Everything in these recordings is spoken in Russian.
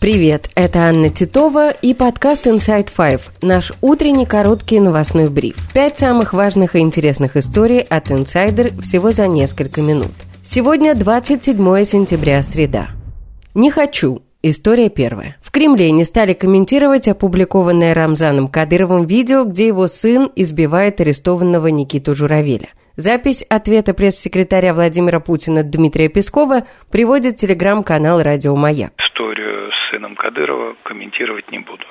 Привет, это Анна Титова и подкаст Inside Five, наш утренний короткий новостной бриф. Пять самых важных и интересных историй от Insider всего за несколько минут. Сегодня 27 сентября, среда. Не хочу. История первая. В Кремле не стали комментировать опубликованное Рамзаном Кадыровым видео, где его сын избивает арестованного Никиту Журавеля. Запись ответа пресс-секретаря Владимира Путина Дмитрия Пескова приводит телеграм-канал «Радио Маяк». Историю с сыном Кадырова комментировать не буду.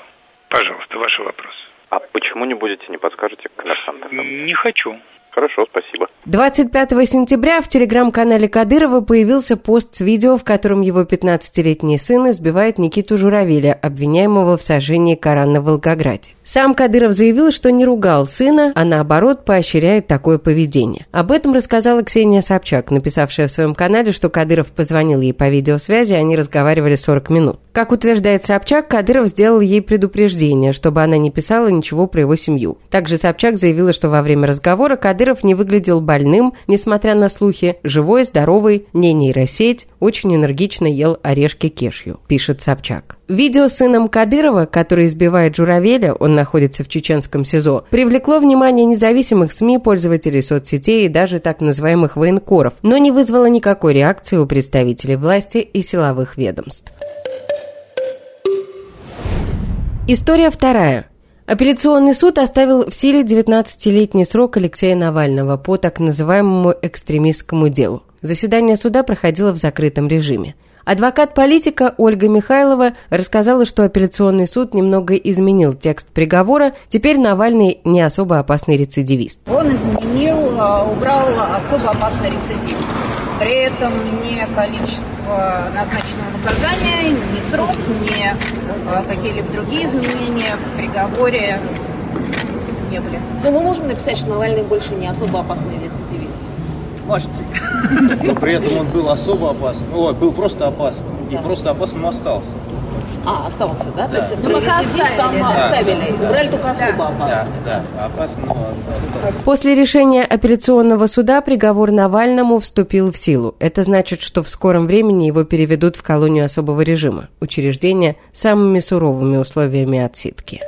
Пожалуйста, ваши вопросы. А почему не будете, не подскажете коммерсантам? Не хочу. Хорошо, спасибо. 25 сентября в телеграм-канале Кадырова появился пост с видео, в котором его 15-летний сын избивает Никиту Журавеля, обвиняемого в сожжении Корана в Волгограде. Сам Кадыров заявил, что не ругал сына, а наоборот поощряет такое поведение. Об этом рассказала Ксения Собчак, написавшая в своем канале, что Кадыров позвонил ей по видеосвязи, они разговаривали 40 минут. Как утверждает Собчак, Кадыров сделал ей предупреждение, чтобы она не писала ничего про его семью. Также Собчак заявила, что во время разговора Кадыров не выглядел больным, несмотря на слухи, живой, здоровый, не нейросеть, очень энергично ел орешки кешью, пишет Собчак. Видео с сыном Кадырова, который избивает журавеля, он находится в чеченском СИЗО, привлекло внимание независимых СМИ, пользователей соцсетей и даже так называемых военкоров, но не вызвало никакой реакции у представителей власти и силовых ведомств. История вторая. Апелляционный суд оставил в силе 19-летний срок Алексея Навального по так называемому экстремистскому делу. Заседание суда проходило в закрытом режиме. Адвокат политика Ольга Михайлова рассказала, что апелляционный суд немного изменил текст приговора. Теперь Навальный не особо опасный рецидивист. Он изменил, а, убрал особо опасный рецидив. При этом ни количество назначенного наказания, ни срок, ни а, какие-либо другие изменения в приговоре не были. Но мы можем написать, что Навальный больше не особо опасный? Можете. Но при этом он был особо опасным, ой, был просто опасным. И просто опасным остался. А, остался, да? Да. То есть Ну, рецидив оставили, там да. оставили. Да. Только особо Да, опасный. да, опасным но остался. После решения апелляционного суда приговор Навальному вступил в силу. Это значит, что в скором времени его переведут в колонию особого режима, учреждение с самыми суровыми условиями отсидки.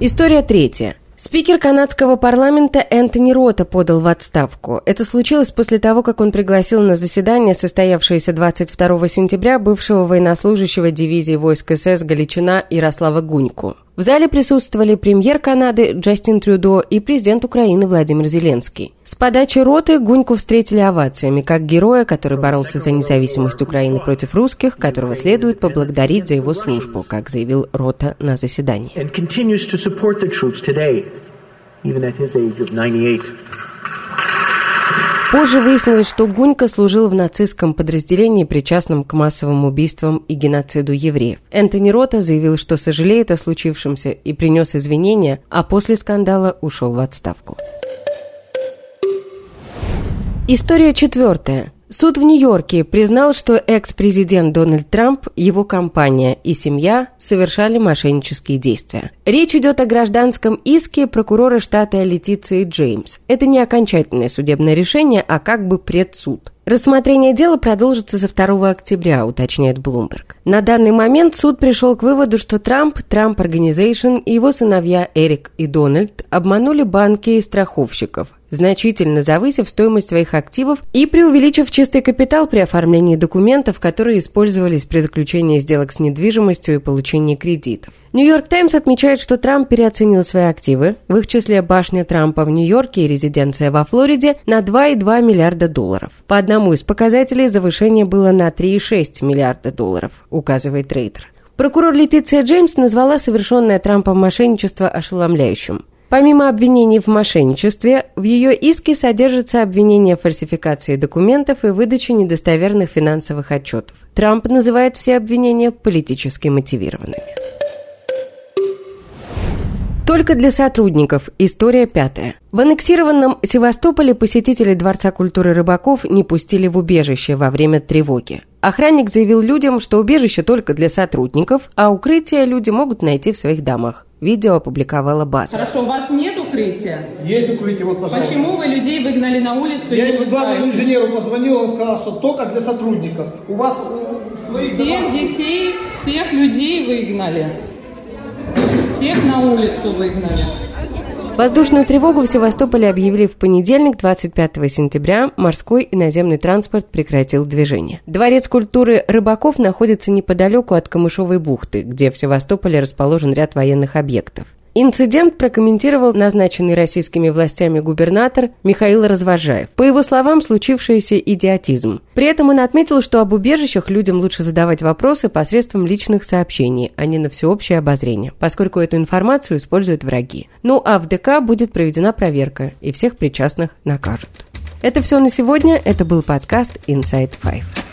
История третья. Спикер канадского парламента Энтони Рота подал в отставку. Это случилось после того, как он пригласил на заседание, состоявшееся 22 сентября, бывшего военнослужащего дивизии войск СС Галичина Ярослава Гуньку. В зале присутствовали премьер Канады Джастин Трюдо и президент Украины Владимир Зеленский. С подачи роты Гуньку встретили овациями, как героя, который боролся за независимость Украины против русских, которого следует поблагодарить за его службу, как заявил Рота на заседании. Позже выяснилось, что Гунька служил в нацистском подразделении, причастном к массовым убийствам и геноциду евреев. Энтони Рота заявил, что сожалеет о случившемся и принес извинения, а после скандала ушел в отставку. История четвертая. Суд в Нью-Йорке признал, что экс-президент Дональд Трамп, его компания и семья совершали мошеннические действия. Речь идет о гражданском иске прокурора штата Летиции Джеймс. Это не окончательное судебное решение, а как бы предсуд. Рассмотрение дела продолжится со 2 октября, уточняет Bloomberg. На данный момент суд пришел к выводу, что Трамп, Трамп Organization и его сыновья Эрик и Дональд обманули банки и страховщиков, значительно завысив стоимость своих активов и преувеличив чистый капитал при оформлении документов, которые использовались при заключении сделок с недвижимостью и получении кредитов. Нью-Йорк Таймс отмечает, что Трамп переоценил свои активы, в их числе башня Трампа в Нью-Йорке и резиденция во Флориде, на 2,2 миллиарда долларов. По одному из показателей завышение было на 3,6 миллиарда долларов, указывает трейдер. Прокурор Летиция Джеймс назвала совершенное Трампом мошенничество ошеломляющим. Помимо обвинений в мошенничестве, в ее иске содержится обвинение в фальсификации документов и выдаче недостоверных финансовых отчетов. Трамп называет все обвинения политически мотивированными. Только для сотрудников. История пятая. В аннексированном Севастополе посетители Дворца культуры рыбаков не пустили в убежище во время тревоги. Охранник заявил людям, что убежище только для сотрудников, а укрытие люди могут найти в своих домах. Видео опубликовала база. Хорошо, у вас нет укрытия? Есть укрытие, вот, пожалуйста. Почему вы людей выгнали на улицу? Я и не главному инженеру позвонил, он сказал, что только для сотрудников. У вас у, своих Всех домах- детей, всех людей выгнали. Всех на улицу выгнали. Воздушную тревогу в Севастополе объявили в понедельник, 25 сентября. Морской и наземный транспорт прекратил движение. Дворец культуры рыбаков находится неподалеку от Камышовой бухты, где в Севастополе расположен ряд военных объектов. Инцидент прокомментировал назначенный российскими властями губернатор Михаил Развожаев. По его словам, случившийся идиотизм. При этом он отметил, что об убежищах людям лучше задавать вопросы посредством личных сообщений, а не на всеобщее обозрение, поскольку эту информацию используют враги. Ну а в ДК будет проведена проверка, и всех причастных накажут. Это все на сегодня. Это был подкаст Inside Five.